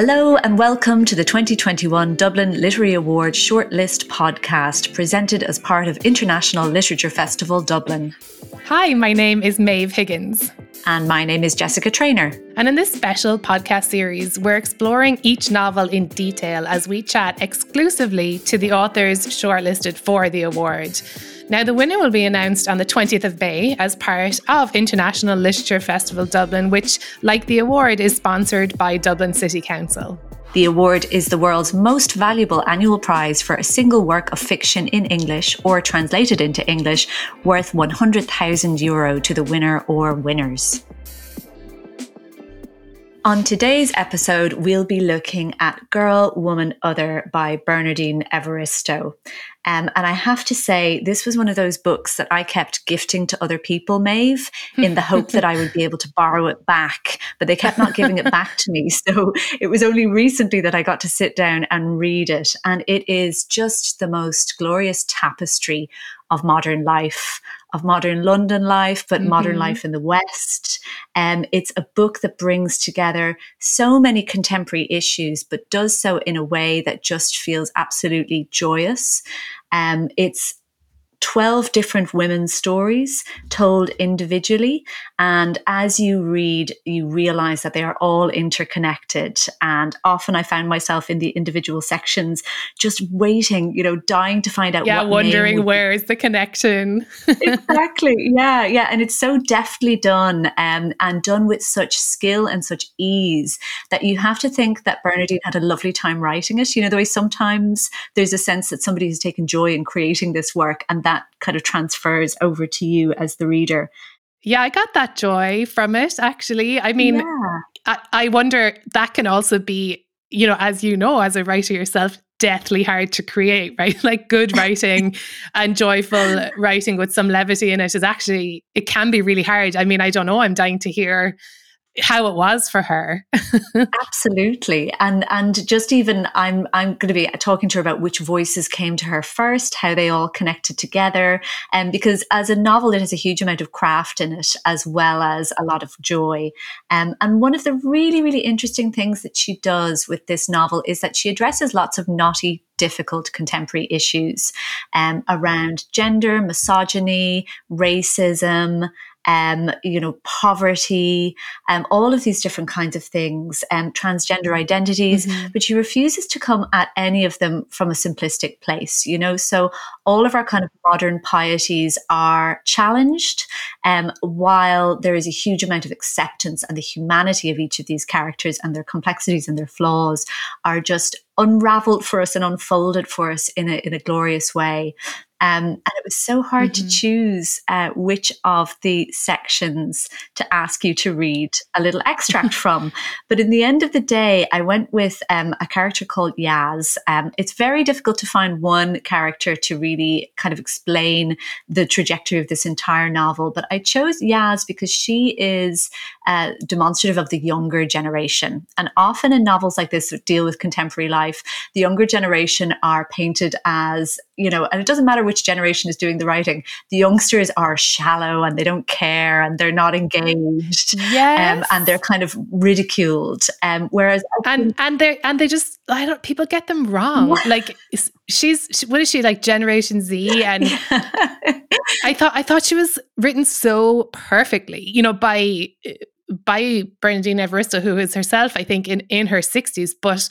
Hello and welcome to the 2021 Dublin Literary Award Shortlist podcast presented as part of International Literature Festival Dublin. Hi, my name is Maeve Higgins. And my name is Jessica Traynor. And in this special podcast series, we're exploring each novel in detail as we chat exclusively to the authors shortlisted for the award. Now, the winner will be announced on the 20th of May as part of International Literature Festival Dublin, which, like the award, is sponsored by Dublin City Council. The award is the world's most valuable annual prize for a single work of fiction in English or translated into English, worth 100,000 euro to the winner or winners. On today's episode, we'll be looking at Girl, Woman, Other by Bernardine Evaristo. Um, and I have to say, this was one of those books that I kept gifting to other people, Maeve, in the hope that I would be able to borrow it back. But they kept not giving it back to me. So it was only recently that I got to sit down and read it. And it is just the most glorious tapestry of modern life, of modern London life, but mm-hmm. modern life in the West. Um, it's a book that brings together so many contemporary issues, but does so in a way that just feels absolutely joyous. Um, it's 12 different women's stories told individually. And as you read, you realize that they are all interconnected. And often I found myself in the individual sections just waiting, you know, dying to find out. Yeah, wondering where is the connection. exactly. Yeah. Yeah. And it's so deftly done um, and done with such skill and such ease that you have to think that Bernardine had a lovely time writing it. You know, the way sometimes there's a sense that somebody has taken joy in creating this work and that kind of transfers over to you as the reader. Yeah, I got that joy from it, actually. I mean, yeah. I, I wonder that can also be, you know, as you know, as a writer yourself, deathly hard to create, right? Like good writing and joyful writing with some levity in it is actually, it can be really hard. I mean, I don't know. I'm dying to hear how it was for her. Absolutely. And and just even I'm I'm going to be talking to her about which voices came to her first, how they all connected together. And um, because as a novel it has a huge amount of craft in it as well as a lot of joy. Um, and one of the really really interesting things that she does with this novel is that she addresses lots of knotty difficult contemporary issues um, around gender, misogyny, racism, um, you know, poverty, um, all of these different kinds of things, um, transgender identities, mm-hmm. but she refuses to come at any of them from a simplistic place, you know. So all of our kind of modern pieties are challenged, um, while there is a huge amount of acceptance and the humanity of each of these characters and their complexities and their flaws are just unraveled for us and unfolded for us in a, in a glorious way. Um, and it was so hard mm-hmm. to choose uh, which of the sections to ask you to read a little extract from. But in the end of the day, I went with um, a character called Yaz. Um, it's very difficult to find one character to really kind of explain the trajectory of this entire novel. But I chose Yaz because she is uh, demonstrative of the younger generation. And often in novels like this that deal with contemporary life, the younger generation are painted as, you know, and it doesn't matter which generation is doing the writing, the youngsters are shallow and they don't care and they're not engaged. Yes. Um, and they're kind of ridiculed. Um, whereas and and they and they just I don't people get them wrong. like she's what is she like Generation Z and I thought I thought she was written so perfectly, you know, by by Bernardine Evaristo, who is herself, I think, in, in her 60s. But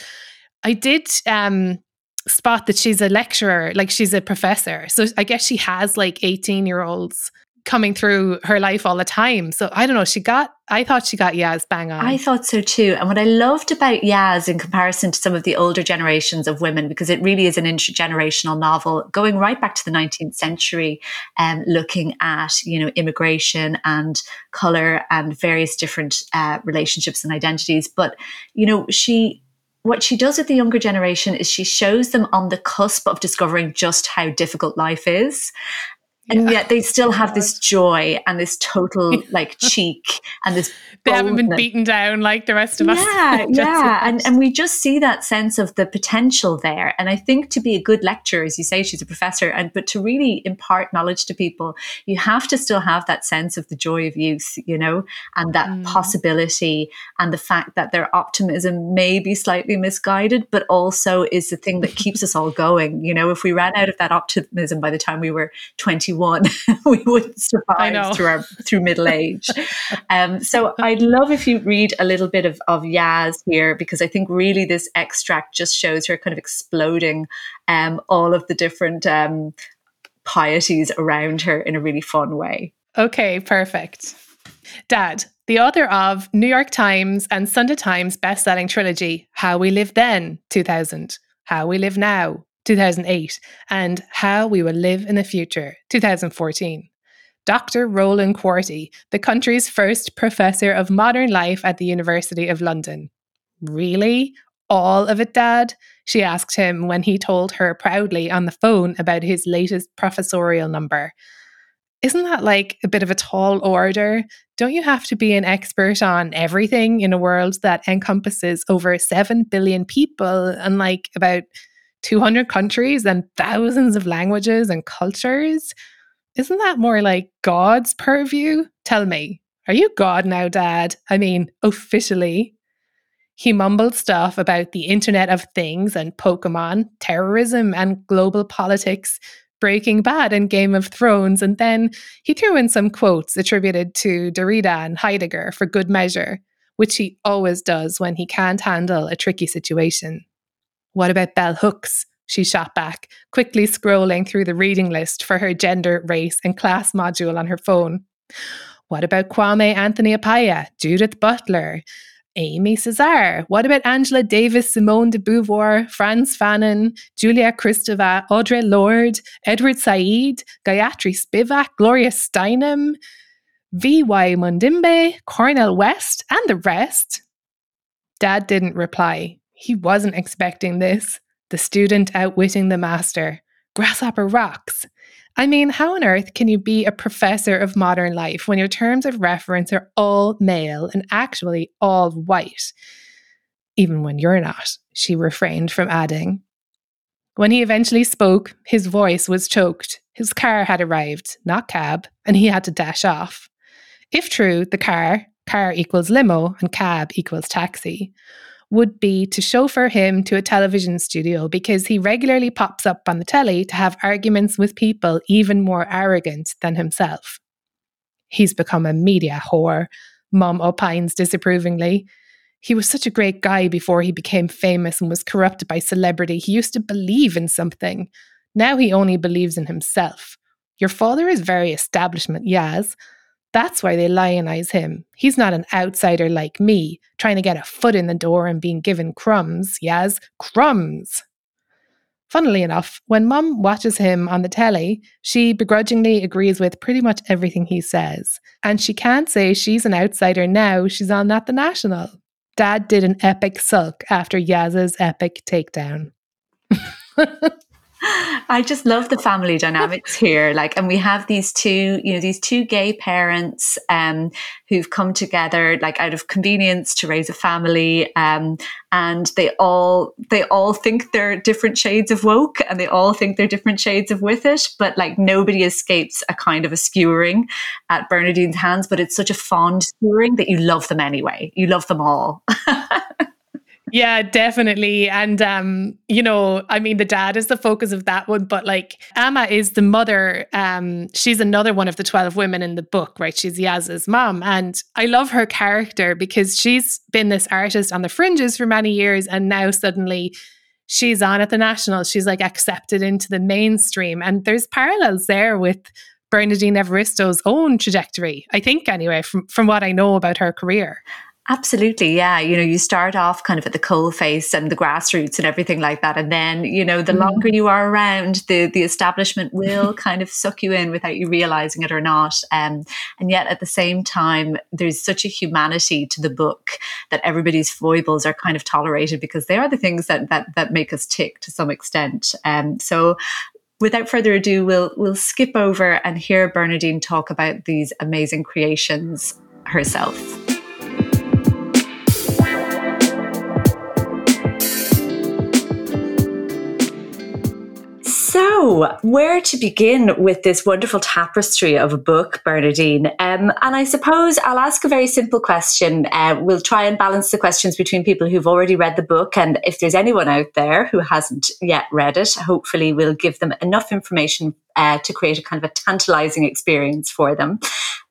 I did um, spot that she's a lecturer, like she's a professor. So I guess she has like 18 year olds coming through her life all the time. So I don't know, she got I thought she got Yaz bang on. I thought so too. And what I loved about Yaz in comparison to some of the older generations of women, because it really is an intergenerational novel going right back to the 19th century, um, looking at, you know, immigration and color and various different uh, relationships and identities. But, you know, she what she does with the younger generation is she shows them on the cusp of discovering just how difficult life is and yeah. yet they still have this joy and this total like cheek and this they haven't been beaten down like the rest of us. Yeah yeah. and, and we just see that sense of the potential there. And i think to be a good lecturer as you say she's a professor and but to really impart knowledge to people you have to still have that sense of the joy of youth you know and that mm. possibility and the fact that their optimism may be slightly misguided but also is the thing that keeps us all going. You know if we ran out of that optimism by the time we were 21 we wouldn't survive through our through middle age. Um, so i'd love if you read a little bit of, of yaz here because i think really this extract just shows her kind of exploding um, all of the different um, pieties around her in a really fun way. Okay perfect. Dad the author of New York Times and Sunday Times best-selling trilogy How We Live Then 2000, How We Live Now 2008, and How We Will Live in the Future, 2014. Dr. Roland Quartey, the country's first professor of modern life at the University of London. Really? All of it, Dad? She asked him when he told her proudly on the phone about his latest professorial number. Isn't that like a bit of a tall order? Don't you have to be an expert on everything in a world that encompasses over 7 billion people and like about 200 countries and thousands of languages and cultures. Isn't that more like God's purview? Tell me, are you God now, Dad? I mean, officially. He mumbled stuff about the Internet of Things and Pokemon, terrorism and global politics, Breaking Bad and Game of Thrones, and then he threw in some quotes attributed to Derrida and Heidegger for good measure, which he always does when he can't handle a tricky situation. What about bell hooks? She shot back, quickly scrolling through the reading list for her gender, race, and class module on her phone. What about Kwame Anthony Appiah, Judith Butler, Aimé Césaire? What about Angela Davis, Simone de Beauvoir, Frantz Fanon, Julia Kristeva, Audre Lorde, Edward Said, Gayatri Spivak, Gloria Steinem, V.Y. Mudimbe, Cornel West, and the rest? Dad didn't reply. He wasn't expecting this. The student outwitting the master. Grasshopper rocks. I mean, how on earth can you be a professor of modern life when your terms of reference are all male and actually all white? Even when you're not, she refrained from adding. When he eventually spoke, his voice was choked. His car had arrived, not cab, and he had to dash off. If true, the car, car equals limo, and cab equals taxi, would be to chauffeur him to a television studio because he regularly pops up on the telly to have arguments with people even more arrogant than himself. He's become a media whore, Mum opines disapprovingly. He was such a great guy before he became famous and was corrupted by celebrity. He used to believe in something. Now he only believes in himself. Your father is very establishment, Yaz, that's why they lionize him. He's not an outsider like me, trying to get a foot in the door and being given crumbs. Yes, crumbs. Funnily enough, when mum watches him on the telly, she begrudgingly agrees with pretty much everything he says. And she can't say she's an outsider now she's on Not the National. Dad did an epic sulk after Yaz's epic takedown. I just love the family dynamics here. Like, and we have these two, you know, these two gay parents um, who've come together, like, out of convenience to raise a family, um, and they all they all think they're different shades of woke, and they all think they're different shades of with it. But like, nobody escapes a kind of a skewering at Bernardine's hands. But it's such a fond skewering that you love them anyway. You love them all. yeah, definitely. And um, you know, I mean the dad is the focus of that one, but like Amma is the mother. Um, she's another one of the 12 women in the book, right? She's Yaz's mom. And I love her character because she's been this artist on the fringes for many years and now suddenly she's on at the national. She's like accepted into the mainstream. And there's parallels there with Bernardine Evaristo's own trajectory, I think, anyway, from, from what I know about her career. Absolutely. Yeah. You know, you start off kind of at the coal face and the grassroots and everything like that. And then, you know, the mm. longer you are around, the, the establishment will kind of suck you in without you realizing it or not. Um, and yet at the same time, there's such a humanity to the book that everybody's foibles are kind of tolerated because they are the things that, that, that make us tick to some extent. Um, so without further ado, we'll we'll skip over and hear Bernardine talk about these amazing creations herself. Where to begin with this wonderful tapestry of a book, Bernardine? Um, and I suppose I'll ask a very simple question. Uh, we'll try and balance the questions between people who've already read the book, and if there's anyone out there who hasn't yet read it, hopefully we'll give them enough information uh, to create a kind of a tantalizing experience for them.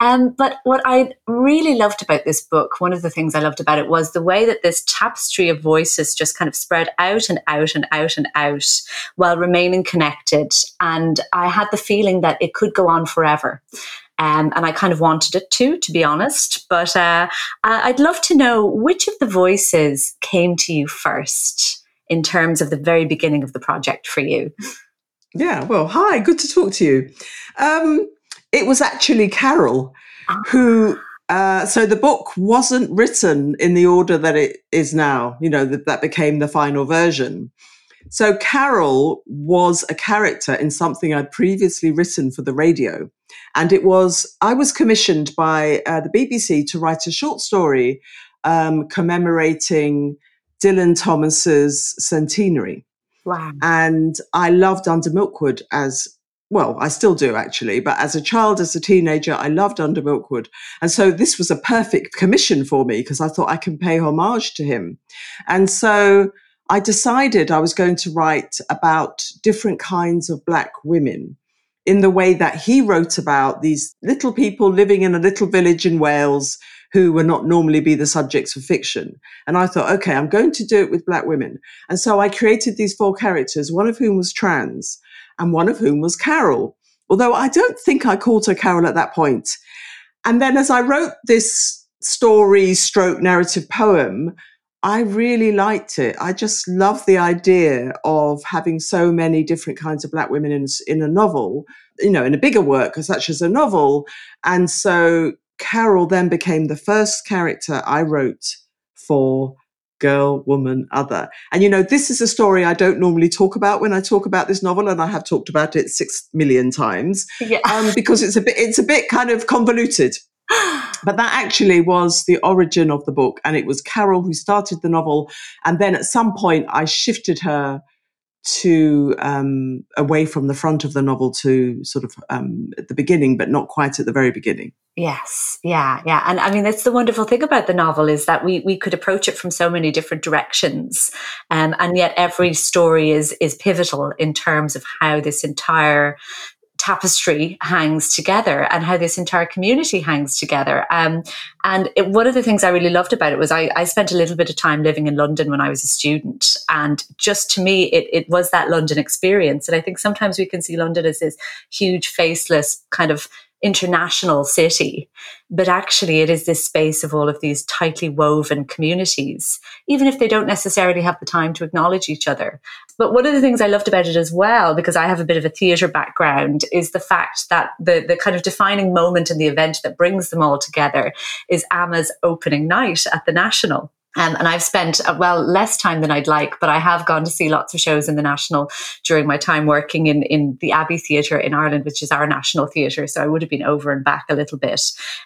Um, but what I really loved about this book, one of the things I loved about it was the way that this tapestry of voices just kind of spread out and out and out and out while remaining connected. And I had the feeling that it could go on forever. Um, and I kind of wanted it to, to be honest. But uh, I'd love to know which of the voices came to you first in terms of the very beginning of the project for you. Yeah, well, hi, good to talk to you. Um, it was actually Carol who. Uh, so the book wasn't written in the order that it is now. You know that that became the final version. So Carol was a character in something I'd previously written for the radio, and it was I was commissioned by uh, the BBC to write a short story um, commemorating Dylan Thomas's centenary. Wow. And I loved Under Milkwood as well, I still do actually, but as a child, as a teenager, I loved Under Milkwood. And so this was a perfect commission for me because I thought I can pay homage to him. And so I decided I was going to write about different kinds of Black women in the way that he wrote about these little people living in a little village in Wales who would not normally be the subjects of fiction. And I thought, okay, I'm going to do it with Black women. And so I created these four characters, one of whom was trans and one of whom was Carol. Although I don't think I called her Carol at that point. And then as I wrote this story stroke narrative poem, I really liked it. I just love the idea of having so many different kinds of black women in, in a novel, you know, in a bigger work such as a novel. And so Carol then became the first character I wrote for girl, woman, other. And you know, this is a story I don't normally talk about when I talk about this novel, and I have talked about it six million times yeah. um, because it's a bit it's a bit kind of convoluted. but that actually was the origin of the book, and it was Carol who started the novel, and then at some point I shifted her to um, away from the front of the novel to sort of um, at the beginning, but not quite at the very beginning. Yes, yeah, yeah, and I mean that's the wonderful thing about the novel is that we we could approach it from so many different directions, um, and yet every story is is pivotal in terms of how this entire tapestry hangs together and how this entire community hangs together. Um, and it, one of the things I really loved about it was I, I, spent a little bit of time living in London when I was a student. And just to me, it, it was that London experience. And I think sometimes we can see London as this huge, faceless kind of international city, but actually it is this space of all of these tightly woven communities, even if they don't necessarily have the time to acknowledge each other. But one of the things I loved about it as well, because I have a bit of a theatre background, is the fact that the, the kind of defining moment in the event that brings them all together is Amma's opening night at the National. Um, and I've spent, uh, well, less time than I'd like, but I have gone to see lots of shows in the National during my time working in, in the Abbey Theatre in Ireland, which is our national theatre. So I would have been over and back a little bit.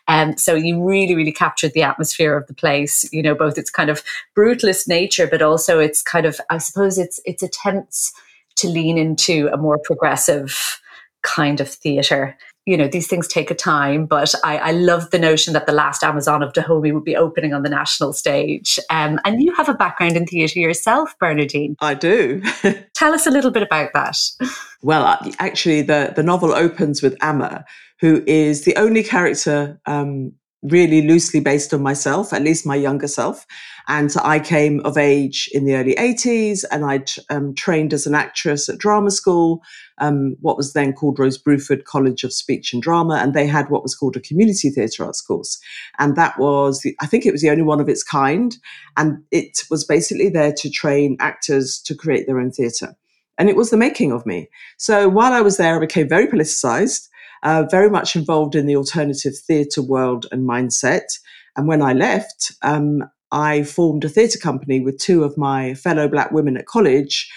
Um, so you really, really captured the atmosphere of the place, you know, both its kind of brutalist nature, but also its kind of, I suppose, its, its attempts to lean into a more progressive kind of theatre you know, these things take a time, but I, I love the notion that the last Amazon of Dahomey would be opening on the national stage. Um, and you have a background in theatre yourself, Bernardine. I do. Tell us a little bit about that. Well, actually, the, the novel opens with Amma, who is the only character um, really loosely based on myself, at least my younger self. And I came of age in the early 80s and I um, trained as an actress at drama school, um, what was then called Rose Bruford College of Speech and Drama. And they had what was called a community theatre arts course. And that was, the, I think it was the only one of its kind. And it was basically there to train actors to create their own theatre. And it was the making of me. So while I was there, I became very politicized. Uh, very much involved in the alternative theatre world and mindset. And when I left, um, I formed a theatre company with two of my fellow black women at college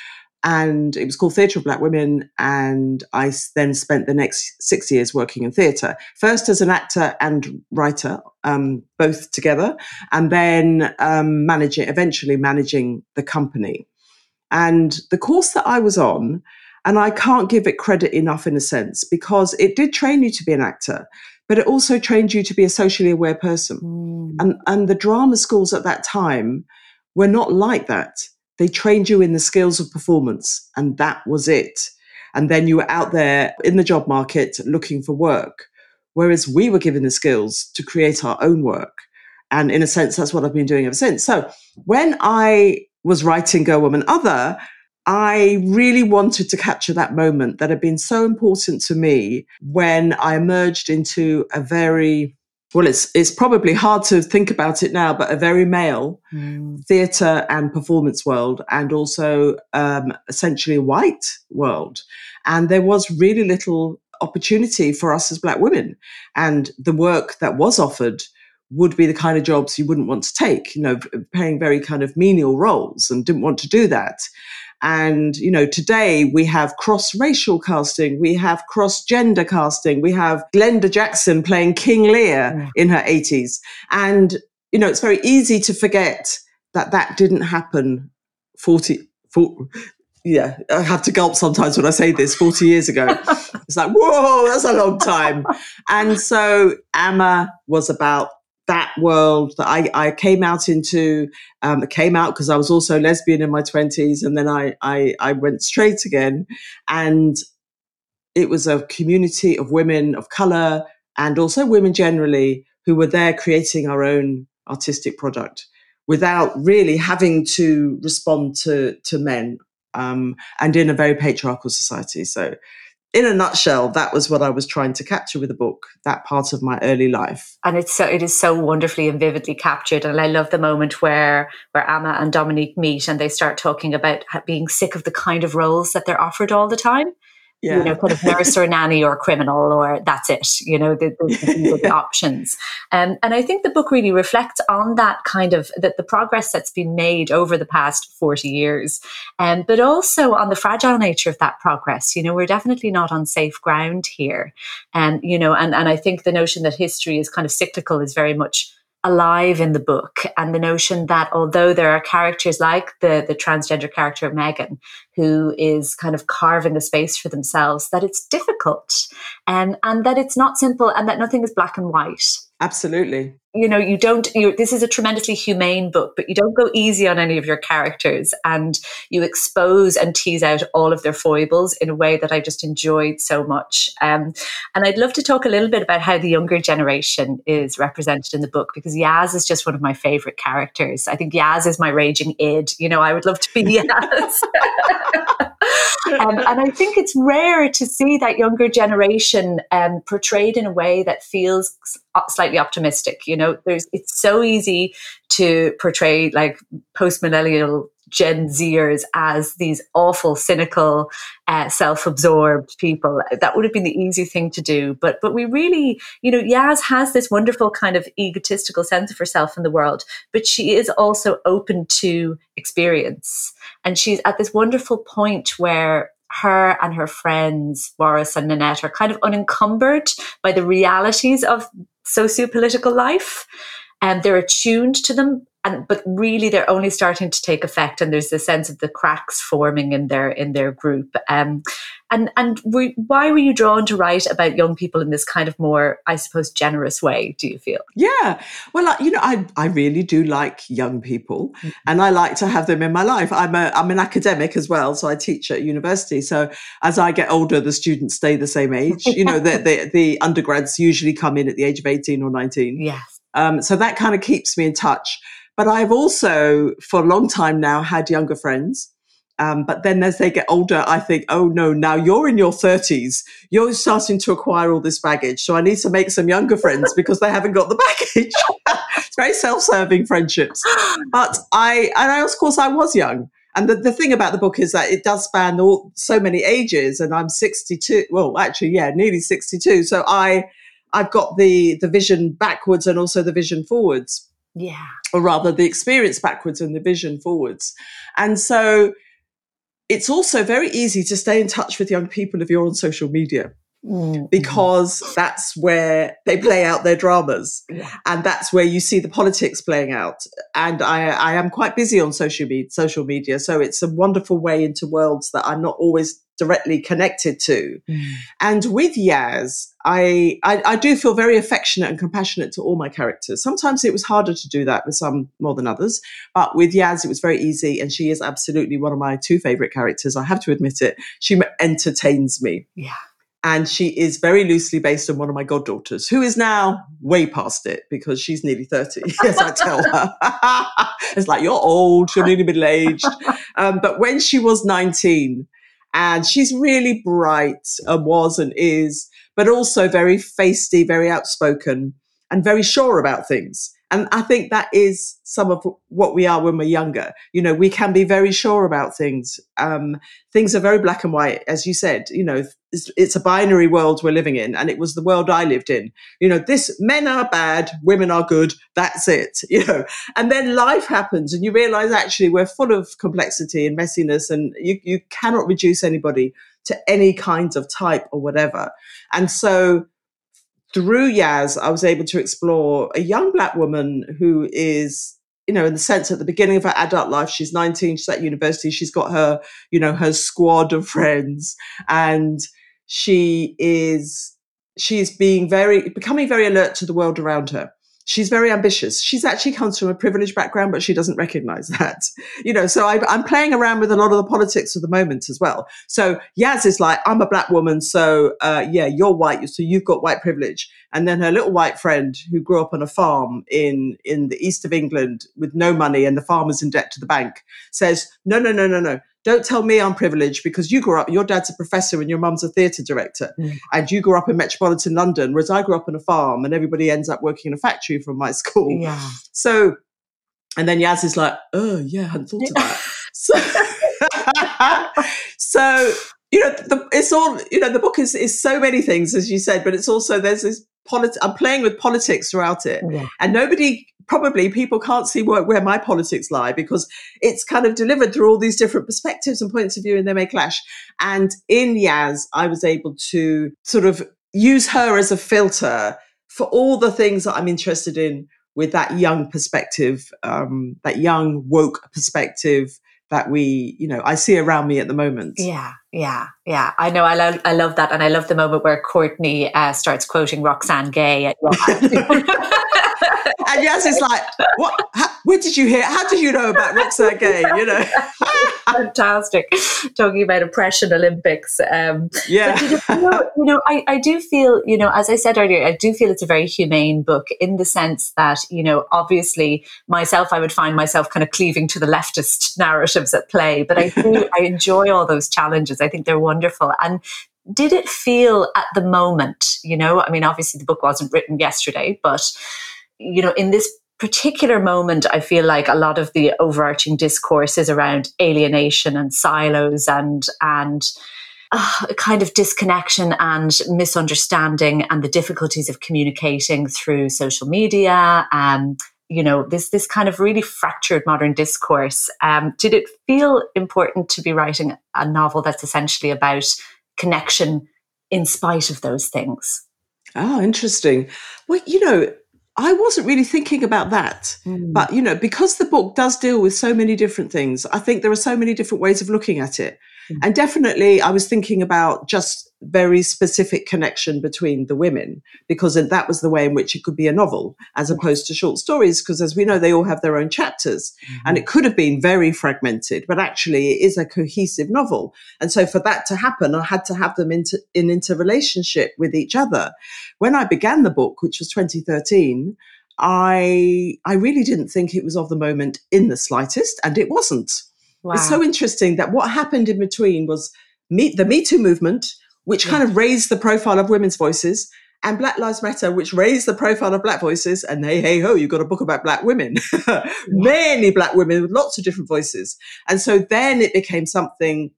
and it was called Theatre of Black Women. And I then spent the next six years working in theatre, first as an actor and writer, um, both together, and then um, managing, eventually managing the company. And the course that I was on, and I can't give it credit enough in a sense because it did train you to be an actor, but it also trained you to be a socially aware person. Mm. And, and the drama schools at that time were not like that they trained you in the skills of performance, and that was it. And then you were out there in the job market looking for work. Whereas we were given the skills to create our own work. And in a sense, that's what I've been doing ever since. So when I was writing Girl, Woman, Other, I really wanted to capture that moment that had been so important to me when I emerged into a very well, it's it's probably hard to think about it now, but a very male mm. theatre and performance world, and also um, essentially a white world, and there was really little opportunity for us as black women, and the work that was offered would be the kind of jobs you wouldn't want to take, you know, playing very kind of menial roles, and didn't want to do that. And, you know, today we have cross racial casting, we have cross gender casting, we have Glenda Jackson playing King Lear yeah. in her 80s. And, you know, it's very easy to forget that that didn't happen 40, 40 yeah, I have to gulp sometimes when I say this 40 years ago. it's like, whoa, that's a long time. And so Amma was about that world that I, I came out into. Um, came out because I was also lesbian in my twenties, and then I, I I went straight again, and it was a community of women of color and also women generally who were there creating our own artistic product without really having to respond to to men um, and in a very patriarchal society. So in a nutshell, that was what I was trying to capture with the book, that part of my early life. And it's so it is so wonderfully and vividly captured. And I love the moment where where Amma and Dominique meet and they start talking about being sick of the kind of roles that they're offered all the time yeah. you know, kind of nurse or nanny or criminal or that's it, you know, the, the, the options. Um, and I think the book really reflects on that kind of, that the progress that's been made over the past 40 years, um, but also on the fragile nature of that progress. You know, we're definitely not on safe ground here. And, you know, and, and I think the notion that history is kind of cyclical is very much alive in the book and the notion that although there are characters like the the transgender character Megan who is kind of carving a space for themselves that it's difficult and and that it's not simple and that nothing is black and white. Absolutely you know you don't you this is a tremendously humane book but you don't go easy on any of your characters and you expose and tease out all of their foibles in a way that i just enjoyed so much. Um, and i'd love to talk a little bit about how the younger generation is represented in the book because yaz is just one of my favorite characters. I think yaz is my raging id. You know i would love to be yaz um, and I think it's rare to see that younger generation um, portrayed in a way that feels slightly optimistic. You know, there's it's so easy to portray like post millennial Gen Zers as these awful, cynical, uh, self-absorbed people. That would have been the easy thing to do. But but we really, you know, Yaz has this wonderful kind of egotistical sense of herself in the world, but she is also open to experience, and she's at this wonderful point where her and her friends, Boris and Nanette, are kind of unencumbered by the realities of socio-political life and they're attuned to them and but really they're only starting to take effect and there's a sense of the cracks forming in their in their group. Um, and and we, why were you drawn to write about young people in this kind of more i suppose generous way do you feel? Yeah. Well you know i i really do like young people mm-hmm. and i like to have them in my life. I'm a i'm an academic as well so i teach at university. So as i get older the students stay the same age. You know the, the the undergrads usually come in at the age of 18 or 19 yes. Um, so that kind of keeps me in touch but I've also, for a long time now, had younger friends. Um, but then as they get older, I think, oh no, now you're in your 30s. You're starting to acquire all this baggage. So I need to make some younger friends because they haven't got the baggage. it's very self serving friendships. But I, and I, of course, I was young. And the, the thing about the book is that it does span all, so many ages. And I'm 62. Well, actually, yeah, nearly 62. So I, I've got the, the vision backwards and also the vision forwards. Yeah. Or rather, the experience backwards and the vision forwards. And so it's also very easy to stay in touch with young people if you're on social media. Mm-hmm. Because that's where they play out their dramas, and that's where you see the politics playing out. And I, I am quite busy on social media, social media, so it's a wonderful way into worlds that I'm not always directly connected to. Mm. And with Yaz, I, I, I do feel very affectionate and compassionate to all my characters. Sometimes it was harder to do that with some more than others, but with Yaz it was very easy, and she is absolutely one of my two favorite characters. I have to admit it. She entertains me. Yeah. And she is very loosely based on one of my goddaughters, who is now way past it because she's nearly 30, as I tell her. it's like, you're old, you're nearly middle aged. Um, but when she was 19, and she's really bright and was and is, but also very feisty, very outspoken, and very sure about things. And I think that is some of what we are when we're younger. You know, we can be very sure about things. Um, things are very black and white, as you said. You know, it's, it's, a binary world we're living in, and it was the world I lived in. You know, this men are bad, women are good. That's it. You know, and then life happens, and you realize actually we're full of complexity and messiness, and you you cannot reduce anybody to any kind of type or whatever. And so through Yaz, I was able to explore a young black woman who is, you know, in the sense at the beginning of her adult life, she's 19, she's at university, she's got her, you know, her squad of friends, and she is she is being very becoming very alert to the world around her she's very ambitious. She's actually comes from a privileged background, but she doesn't recognize that. You know, so I, am playing around with a lot of the politics of the moment as well. So Yaz is like, I'm a black woman, so uh, yeah, you're white, so you've got white privilege. And then her little white friend who grew up on a farm in in the east of England with no money and the farmer's in debt to the bank says, no, no, no, no, no. Don't tell me I'm privileged because you grew up, your dad's a professor and your mum's a theatre director. Mm. And you grew up in metropolitan London, whereas I grew up on a farm and everybody ends up working in a factory from my school. Yeah. So, and then Yaz is like, oh, yeah, I hadn't thought of that. so, so you know, the, it's all, you know, the book is, is so many things, as you said, but it's also, there's this politics, I'm playing with politics throughout it. Yeah. And nobody probably people can't see where, where, my politics lie because it's kind of delivered through all these different perspectives and points of view and they may clash. And in Yaz, I was able to sort of use her as a filter for all the things that I'm interested in with that young perspective, um, that young woke perspective that we, you know, I see around me at the moment. Yeah, yeah, yeah. I know. I love, I love that, and I love the moment where Courtney uh, starts quoting Roxane Gay. and Yaz is like, what? How, where did you hear? How did you know about Roxane Gay? You know, fantastic. Talking about oppression Olympics. Um, yeah. You know, you know, I, I do feel, you know, as I said earlier, I do feel it's a very humane book in the sense that, you know, obviously myself, I would find myself kind of cleaving to the leftist narratives at play, but I do, I enjoy all those challenges. I think they're wonderful. And did it feel at the moment, you know, I mean, obviously the book wasn't written yesterday, but you know, in this particular moment, I feel like a lot of the overarching discourse is around alienation and silos and and uh, a kind of disconnection and misunderstanding and the difficulties of communicating through social media. Um, you know, this this kind of really fractured modern discourse. Um, did it feel important to be writing a novel that's essentially about connection in spite of those things? Oh, interesting. Well, you know, I wasn't really thinking about that. Mm. But, you know, because the book does deal with so many different things, I think there are so many different ways of looking at it. And definitely, I was thinking about just very specific connection between the women because that was the way in which it could be a novel as opposed to short stories. Because as we know, they all have their own chapters mm-hmm. and it could have been very fragmented, but actually it is a cohesive novel. And so for that to happen, I had to have them into, in interrelationship with each other. When I began the book, which was 2013, I I really didn't think it was of the moment in the slightest, and it wasn't. Wow. It's so interesting that what happened in between was me, the Me Too movement, which yeah. kind of raised the profile of women's voices, and Black Lives Matter, which raised the profile of black voices. And hey, hey, ho, you've got a book about black women, yeah. many black women with lots of different voices. And so then it became something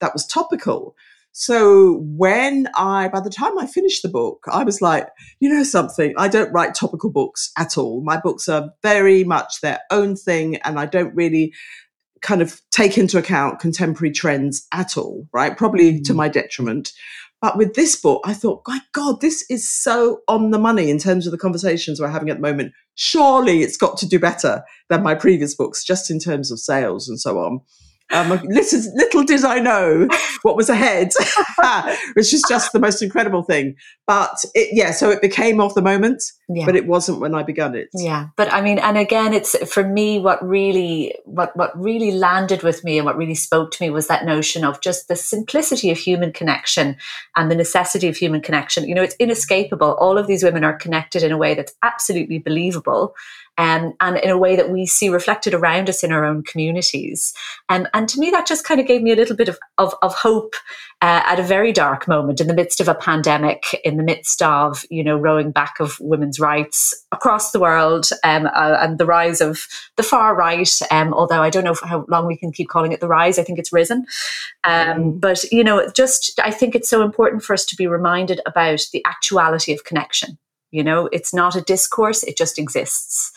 that was topical. So when I, by the time I finished the book, I was like, you know something, I don't write topical books at all. My books are very much their own thing, and I don't really kind of take into account contemporary trends at all, right? Probably mm-hmm. to my detriment. But with this book, I thought, my God, this is so on the money in terms of the conversations we're having at the moment. Surely it's got to do better than my previous books, just in terms of sales and so on. Um, little, little did I know what was ahead, which is just the most incredible thing. But it, yeah, so it became of the moment, yeah. but it wasn't when I began it. Yeah, but I mean, and again, it's for me what really what what really landed with me and what really spoke to me was that notion of just the simplicity of human connection and the necessity of human connection. You know, it's inescapable. All of these women are connected in a way that's absolutely believable um, and in a way that we see reflected around us in our own communities. Um, and to me, that just kind of gave me a little bit of, of, of hope uh, at a very dark moment in the midst of a pandemic, in the midst of, you know, rowing back of women's rights across the world um, uh, and the rise of the far right. Um, although I don't know how long we can keep calling it the rise. I think it's risen. Um, mm. but, you know, just I think it's so important for us to be reminded about the actuality of connection. You know, it's not a discourse, it just exists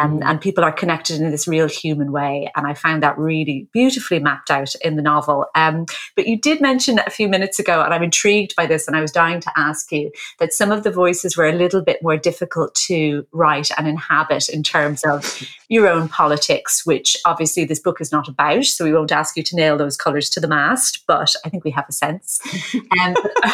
um, and people are connected in this real human way. And I found that really beautifully mapped out in the novel. Um, but you did mention a few minutes ago, and I'm intrigued by this, and I was dying to ask you that some of the voices were a little bit more difficult to write and inhabit in terms of your own politics, which obviously this book is not about. So we won't ask you to nail those colours to the mast, but I think we have a sense. Um,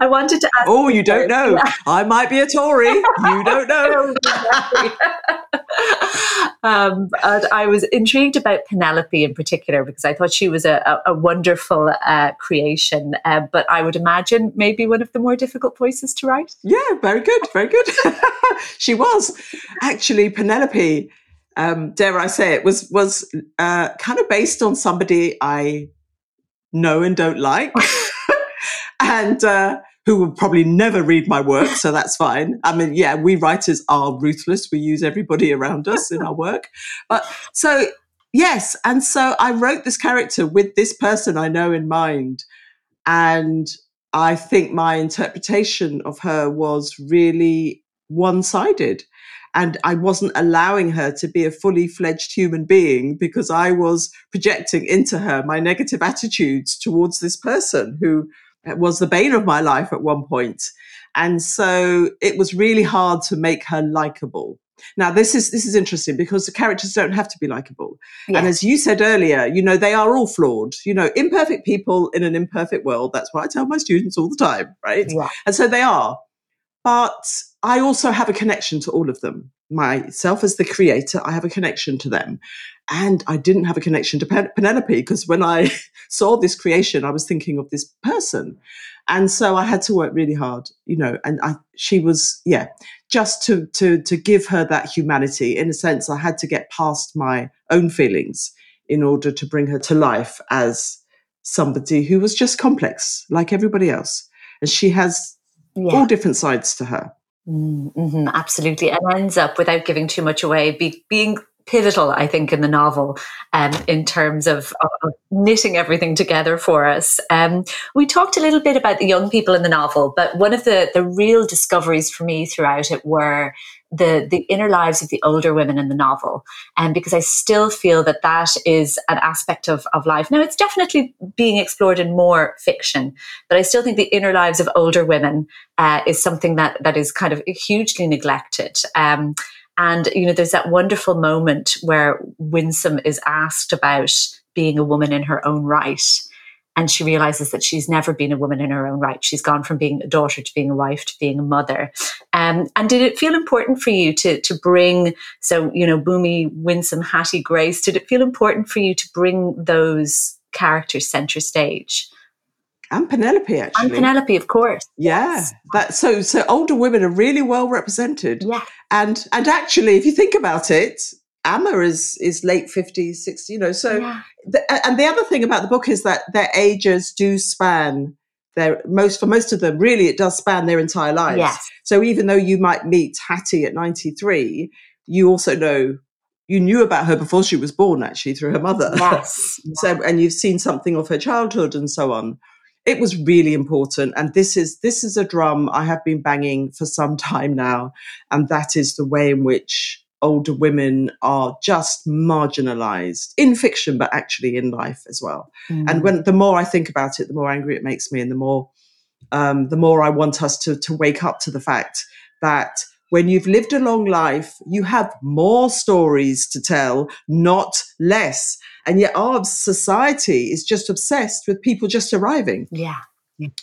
I wanted to ask. Oh, you don't know. I might be a Tory. You don't know. um, I was intrigued about Penelope in particular because I thought she was a, a, a wonderful uh, creation. Uh, but I would imagine maybe one of the more difficult voices to write. Yeah, very good, very good. she was actually Penelope. Um, dare I say it was was uh, kind of based on somebody I know and don't like, and uh, who will probably never read my work, so that's fine. I mean, yeah, we writers are ruthless. We use everybody around us in our work. But so, yes. And so I wrote this character with this person I know in mind. And I think my interpretation of her was really one sided. And I wasn't allowing her to be a fully fledged human being because I was projecting into her my negative attitudes towards this person who was the bane of my life at one point. And so it was really hard to make her likable. Now this is this is interesting because the characters don't have to be likable. And as you said earlier, you know, they are all flawed. You know, imperfect people in an imperfect world. That's what I tell my students all the time, right? Yeah. And so they are. But I also have a connection to all of them. Myself as the creator, I have a connection to them. And I didn't have a connection to Pen- Penelope because when I saw this creation, I was thinking of this person. And so I had to work really hard, you know, and I, she was, yeah, just to, to, to give her that humanity. In a sense, I had to get past my own feelings in order to bring her to life as somebody who was just complex like everybody else. And she has yeah. all different sides to her. Mm-hmm, absolutely. And ends up, without giving too much away, be, being pivotal, I think, in the novel um, in terms of, of, knitting everything together for us. Um, we talked a little bit about the young people in the novel, but one of the, the real discoveries for me throughout it were the, the inner lives of the older women in the novel. And um, because I still feel that that is an aspect of, of life. Now, it's definitely being explored in more fiction, but I still think the inner lives of older women uh, is something that, that is kind of hugely neglected. Um, and, you know, there's that wonderful moment where Winsome is asked about being a woman in her own right. And she realizes that she's never been a woman in her own right. She's gone from being a daughter to being a wife to being a mother. Um, and did it feel important for you to to bring so you know Bumi, Winsome, Hattie, Grace? Did it feel important for you to bring those characters center stage? and Penelope actually. And Penelope, of course. Yeah, yes. that so so older women are really well represented. Yeah, and and actually, if you think about it, Amma is is late fifties, sixty. You know, so yeah. the, and the other thing about the book is that their ages do span. Their most for most of them, really, it does span their entire lives. Yes. So even though you might meet Hattie at ninety three, you also know you knew about her before she was born, actually, through her mother. Yes. so and you've seen something of her childhood and so on it was really important and this is this is a drum i have been banging for some time now and that is the way in which older women are just marginalized in fiction, but actually in life as well. Mm. And when the more I think about it, the more angry it makes me, and the more um, the more I want us to to wake up to the fact that when you've lived a long life, you have more stories to tell, not less. And yet our society is just obsessed with people just arriving. Yeah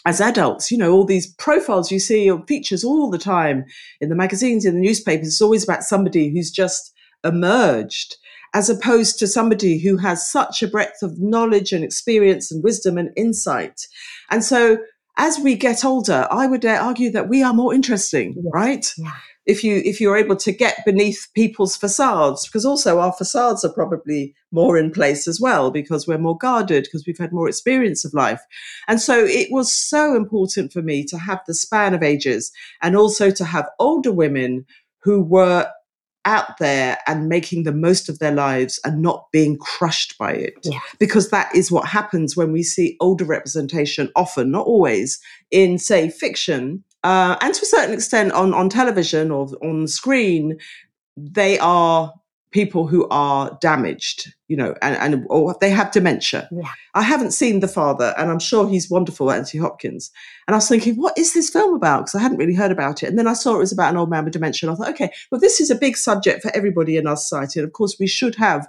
as adults, you know, all these profiles you see or features all the time in the magazines, in the newspapers, it's always about somebody who's just emerged, as opposed to somebody who has such a breadth of knowledge and experience and wisdom and insight. And so as we get older, I would argue that we are more interesting, yeah. right? Yeah if you if you're able to get beneath people's facades because also our facades are probably more in place as well because we're more guarded because we've had more experience of life and so it was so important for me to have the span of ages and also to have older women who were out there and making the most of their lives and not being crushed by it. Yeah. Because that is what happens when we see older representation, often, not always, in, say, fiction uh, and to a certain extent on, on television or on screen, they are people who are damaged, you know, and, and or they have dementia. Yeah. I haven't seen The Father, and I'm sure he's wonderful, Anthony Hopkins. And I was thinking, what is this film about? Because I hadn't really heard about it. And then I saw it was about an old man with dementia. And I thought, okay, well, this is a big subject for everybody in our society. And of course, we should have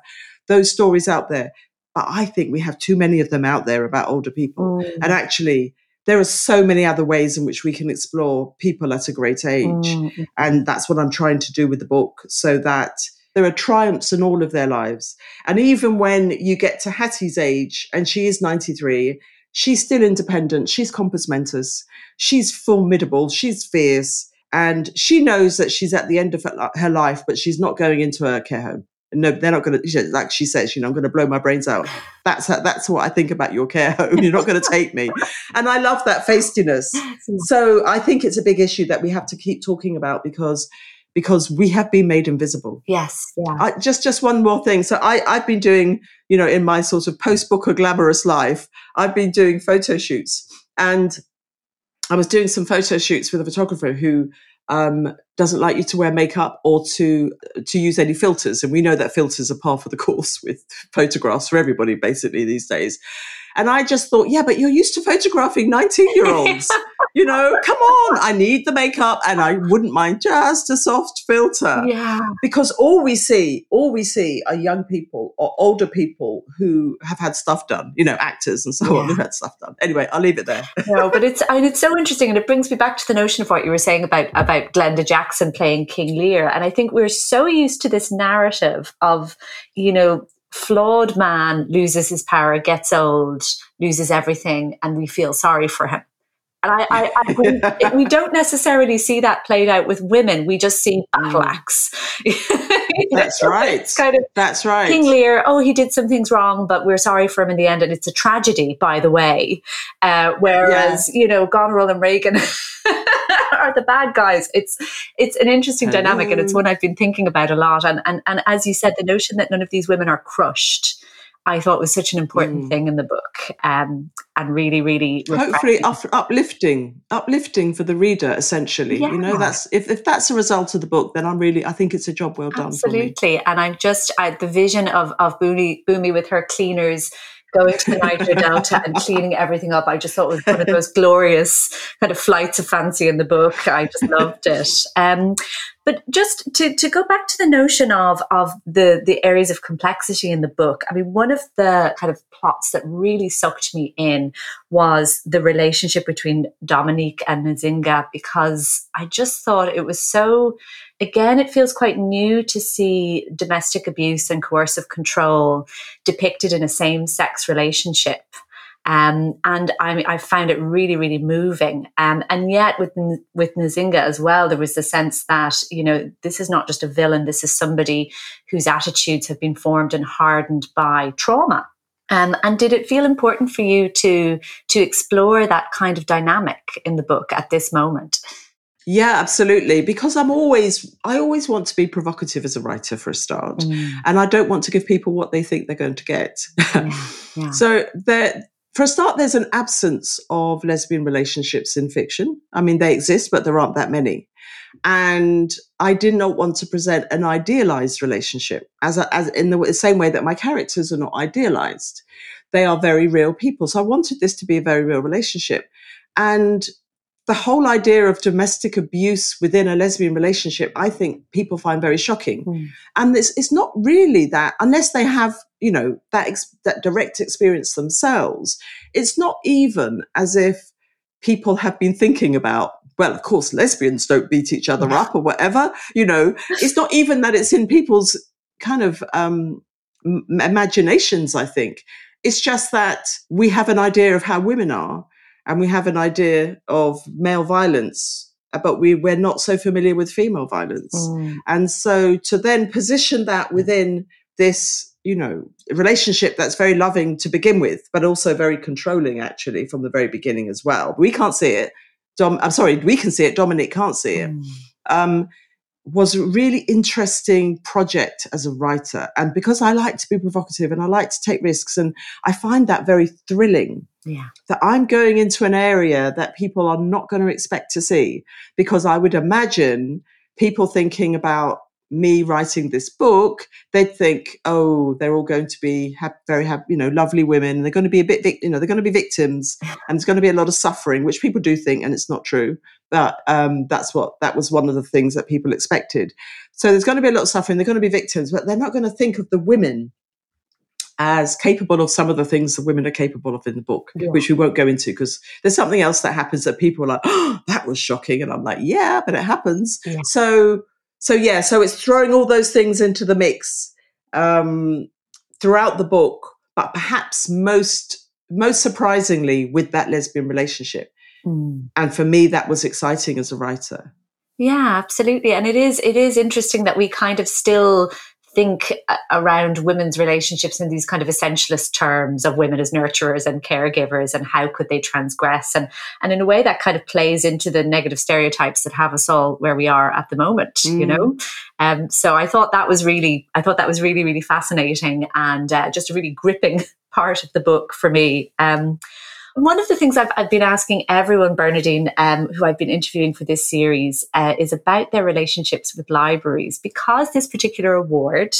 those stories out there. But I think we have too many of them out there about older people. Mm. And actually, there are so many other ways in which we can explore people at a great age. Mm-hmm. And that's what I'm trying to do with the book so that there are triumphs in all of their lives. And even when you get to Hattie's age, and she is 93, she's still independent. She's compos mentis. She's formidable. She's fierce. And she knows that she's at the end of her life, but she's not going into a care home no, they're not going to, like she says, you know, I'm going to blow my brains out. That's how, that's what I think about your care home. You're not going to take me. And I love that feistiness. So I think it's a big issue that we have to keep talking about because because we have been made invisible. Yes. Yeah. I, just just one more thing. So I I've been doing, you know, in my sort of post booker glamorous life, I've been doing photo shoots and I was doing some photo shoots with a photographer who um, doesn't like you to wear makeup or to to use any filters, and we know that filters are par for the course with photographs for everybody basically these days. And I just thought, yeah, but you're used to photographing 19 year olds. you know, come on, I need the makeup and I wouldn't mind just a soft filter. Yeah. Because all we see, all we see are young people or older people who have had stuff done, you know, actors and so yeah. on who had stuff done. Anyway, I'll leave it there. no, but it's mean it's so interesting and it brings me back to the notion of what you were saying about about Glenda Jackson playing King Lear. And I think we're so used to this narrative of, you know, flawed man loses his power, gets old, loses everything, and we feel sorry for him. And I, I, I we, we, don't necessarily see that played out with women. We just see battle mm. axe. That's right. It's kind of That's right. King Lear. Oh, he did some things wrong, but we're sorry for him in the end, and it's a tragedy, by the way. Uh, whereas yeah. you know, Goneril and Regan are the bad guys. It's it's an interesting dynamic, and it's one I've been thinking about a lot. And and and as you said, the notion that none of these women are crushed I thought was such an important mm. thing in the book, um, and really, really hopefully up, uplifting, uplifting for the reader. Essentially, yeah. you know, that's if, if that's a result of the book, then I'm really, I think it's a job well done. Absolutely, and I'm just I, the vision of of Bummi, Bummi with her cleaners going to the Niger Delta and cleaning everything up. I just thought it was one of those glorious kind of flights of fancy in the book. I just loved it. Um, but just to, to go back to the notion of, of the, the areas of complexity in the book, I mean, one of the kind of plots that really sucked me in was the relationship between Dominique and Nzinga, because I just thought it was so, again, it feels quite new to see domestic abuse and coercive control depicted in a same sex relationship. Um, and I, I found it really, really moving. Um, and yet, with with Nzinga as well, there was the sense that you know this is not just a villain; this is somebody whose attitudes have been formed and hardened by trauma. Um, and did it feel important for you to to explore that kind of dynamic in the book at this moment? Yeah, absolutely. Because I'm always, I always want to be provocative as a writer for a start, mm. and I don't want to give people what they think they're going to get. Yeah, yeah. so there, for a start, there's an absence of lesbian relationships in fiction. I mean, they exist, but there aren't that many. And I did not want to present an idealized relationship as, a, as in the same way that my characters are not idealized. They are very real people. So I wanted this to be a very real relationship. And the whole idea of domestic abuse within a lesbian relationship, I think people find very shocking. Mm. And it's, it's not really that, unless they have, you know, that, ex- that direct experience themselves, it's not even as if people have been thinking about, well, of course, lesbians don't beat each other up or whatever. You know, it's not even that it's in people's kind of um, imaginations, I think. It's just that we have an idea of how women are and we have an idea of male violence uh, but we we're not so familiar with female violence. Mm. and so to then position that within this you know relationship that's very loving to begin with but also very controlling actually from the very beginning as well. We can't see it. Dom, i'm sorry we can see it. Dominic can't see it. Mm. um, was a really interesting project as a writer and because i like to be provocative and i like to take risks and i find that very thrilling yeah. That I'm going into an area that people are not going to expect to see because I would imagine people thinking about me writing this book, they'd think, oh, they're all going to be ha- very, ha- you know, lovely women. They're going to be a bit, vic- you know, they're going to be victims, and there's going to be a lot of suffering, which people do think, and it's not true. But um, that's what that was one of the things that people expected. So there's going to be a lot of suffering. They're going to be victims, but they're not going to think of the women as capable of some of the things that women are capable of in the book, yeah. which we won't go into because there's something else that happens that people are like, oh, that was shocking. And I'm like, yeah, but it happens. Yeah. So, so yeah, so it's throwing all those things into the mix um, throughout the book, but perhaps most, most surprisingly with that lesbian relationship. Mm. And for me, that was exciting as a writer. Yeah, absolutely. And it is, it is interesting that we kind of still think around women's relationships in these kind of essentialist terms of women as nurturers and caregivers and how could they transgress. And and in a way that kind of plays into the negative stereotypes that have us all where we are at the moment mm. you know? Um, so I thought that was really I thought that was really really fascinating and uh, just a really gripping part of the book for me. Um, one of the things I've, I've been asking everyone, Bernardine, um, who I've been interviewing for this series, uh, is about their relationships with libraries. Because this particular award,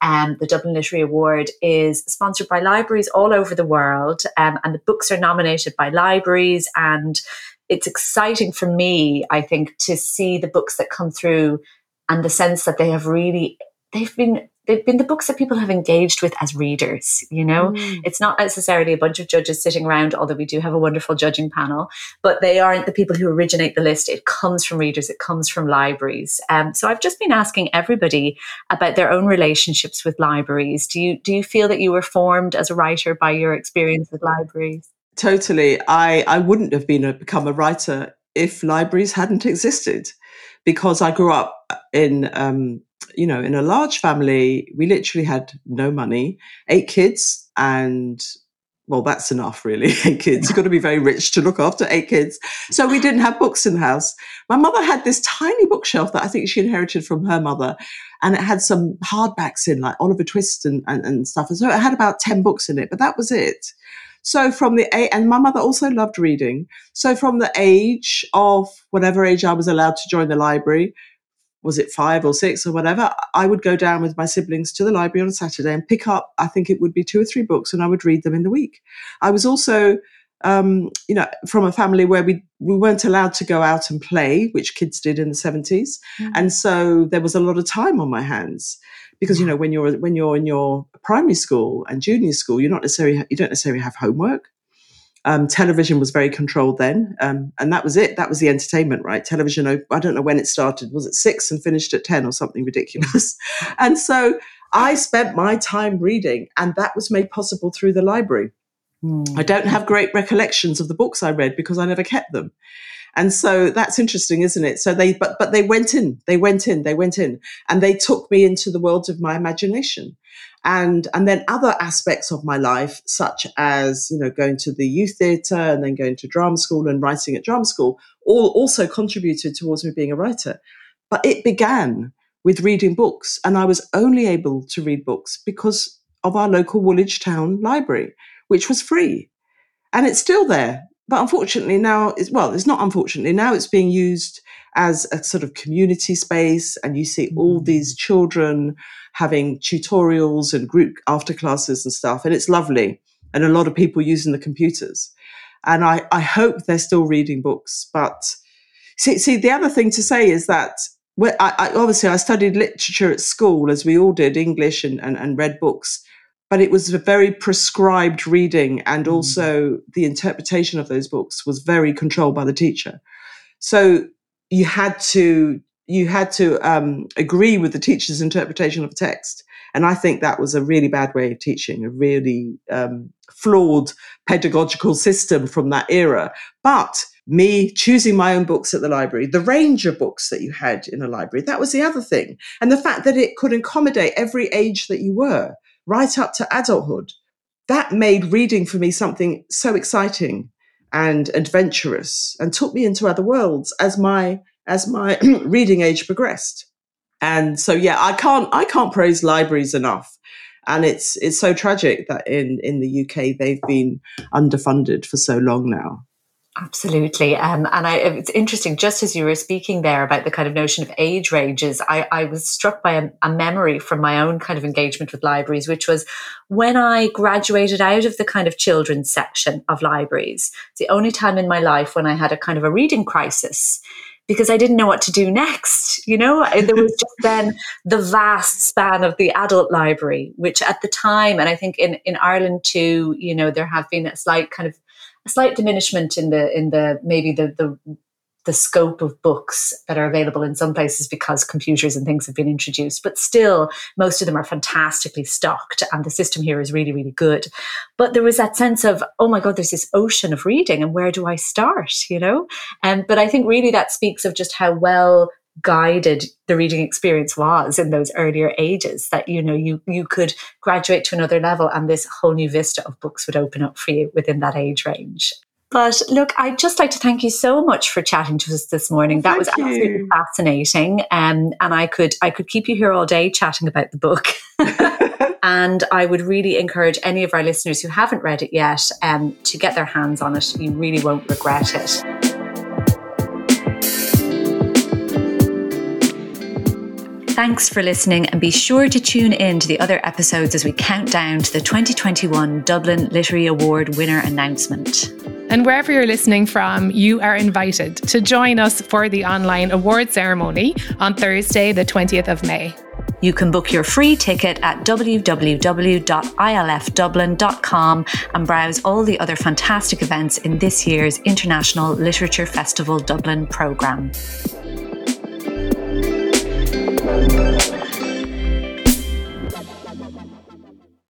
um, the Dublin Literary Award, is sponsored by libraries all over the world, um, and the books are nominated by libraries. And it's exciting for me, I think, to see the books that come through and the sense that they have really they've been they've been the books that people have engaged with as readers you know? Mm. it's not necessarily a bunch of judges sitting around although we do have a wonderful judging panel but they aren't the people who originate the list. It comes from readers it comes from libraries. Um, so i've just been asking everybody about their own relationships with libraries. Do you do you feel that you were formed as a writer by your experience with libraries? Totally. I i wouldn't have been a, become a writer if libraries hadn't existed because i grew up in um, you know, in a large family, we literally had no money, eight kids, and well, that's enough, really. Eight kids. You've got to be very rich to look after eight kids. So we didn't have books in the house. My mother had this tiny bookshelf that I think she inherited from her mother, and it had some hardbacks in, like Oliver Twist and, and, and stuff. And so it had about 10 books in it, but that was it. So from the age, and my mother also loved reading. So from the age of whatever age I was allowed to join the library, was it five or six or whatever, I would go down with my siblings to the library on a Saturday and pick up, I think it would be two or three books, and I would read them in the week. I was also, um, you know, from a family where we, we weren't allowed to go out and play, which kids did in the 70s. Mm-hmm. And so there was a lot of time on my hands. Because you know when you're when you're in your primary school and junior school, you're not necessarily you don't necessarily have homework. Um, television was very controlled then, um, and that was it. That was the entertainment, right? Television. I don't know when it started. Was it six and finished at ten or something ridiculous? and so I spent my time reading, and that was made possible through the library. Mm. I don't have great recollections of the books I read because I never kept them. And so that's interesting, isn't it? So they, but, but they went in, they went in, they went in and they took me into the world of my imagination and and then other aspects of my life such as you know going to the youth theatre and then going to drama school and writing at drama school all also contributed towards me being a writer but it began with reading books and i was only able to read books because of our local woolwich town library which was free and it's still there but unfortunately now it's well it's not unfortunately now it's being used as a sort of community space and you see all Mm. these children having tutorials and group after classes and stuff and it's lovely and a lot of people using the computers and i, I hope they're still reading books but see, see the other thing to say is that well, I, I, obviously i studied literature at school as we all did english and, and, and read books but it was a very prescribed reading and Mm. also the interpretation of those books was very controlled by the teacher. So you had to you had to um, agree with the teacher's interpretation of text and i think that was a really bad way of teaching a really um, flawed pedagogical system from that era. But me choosing my own books at the library the range of books that you had in a library that was the other thing. And the fact that it could accommodate every age that you were right up to adulthood. That made reading for me something so exciting and adventurous and took me into other worlds as my as my reading age progressed. And so yeah i can't i can't praise libraries enough. And it's it's so tragic that in in the uk they've been underfunded for so long now Absolutely. Um, and I, it's interesting, just as you were speaking there about the kind of notion of age ranges, I, I was struck by a, a, memory from my own kind of engagement with libraries, which was when I graduated out of the kind of children's section of libraries. It's the only time in my life when I had a kind of a reading crisis because I didn't know what to do next. You know, there was just then the vast span of the adult library, which at the time, and I think in, in Ireland too, you know, there have been a slight kind of a slight diminishment in the in the maybe the the the scope of books that are available in some places because computers and things have been introduced but still most of them are fantastically stocked and the system here is really really good. But there was that sense of oh my god there's this ocean of reading and where do i start you know? And but i think really that speaks of just how well guided the reading experience was in those earlier ages that you know you you could graduate to another level and this whole new vista of books would open up for you within that age range. But look i'd just like to thank you so much for chatting to us this morning. Well, that was you. absolutely fascinating um, and i could i could keep you here all day chatting about the book. And i would really encourage any of our listeners who haven't read it yet um, to get their hands on it. You really won't regret it Thanks for listening and be sure to tune in to the other episodes as we count down to the 2021 Dublin Literary Award winner announcement. And wherever you're listening from, you are invited to join us for the online award ceremony on Thursday, the 20th of May. You can book your free ticket at www.ilfdublin.com and browse all the other fantastic events in this year's International Literature Festival Dublin programme. Thank you.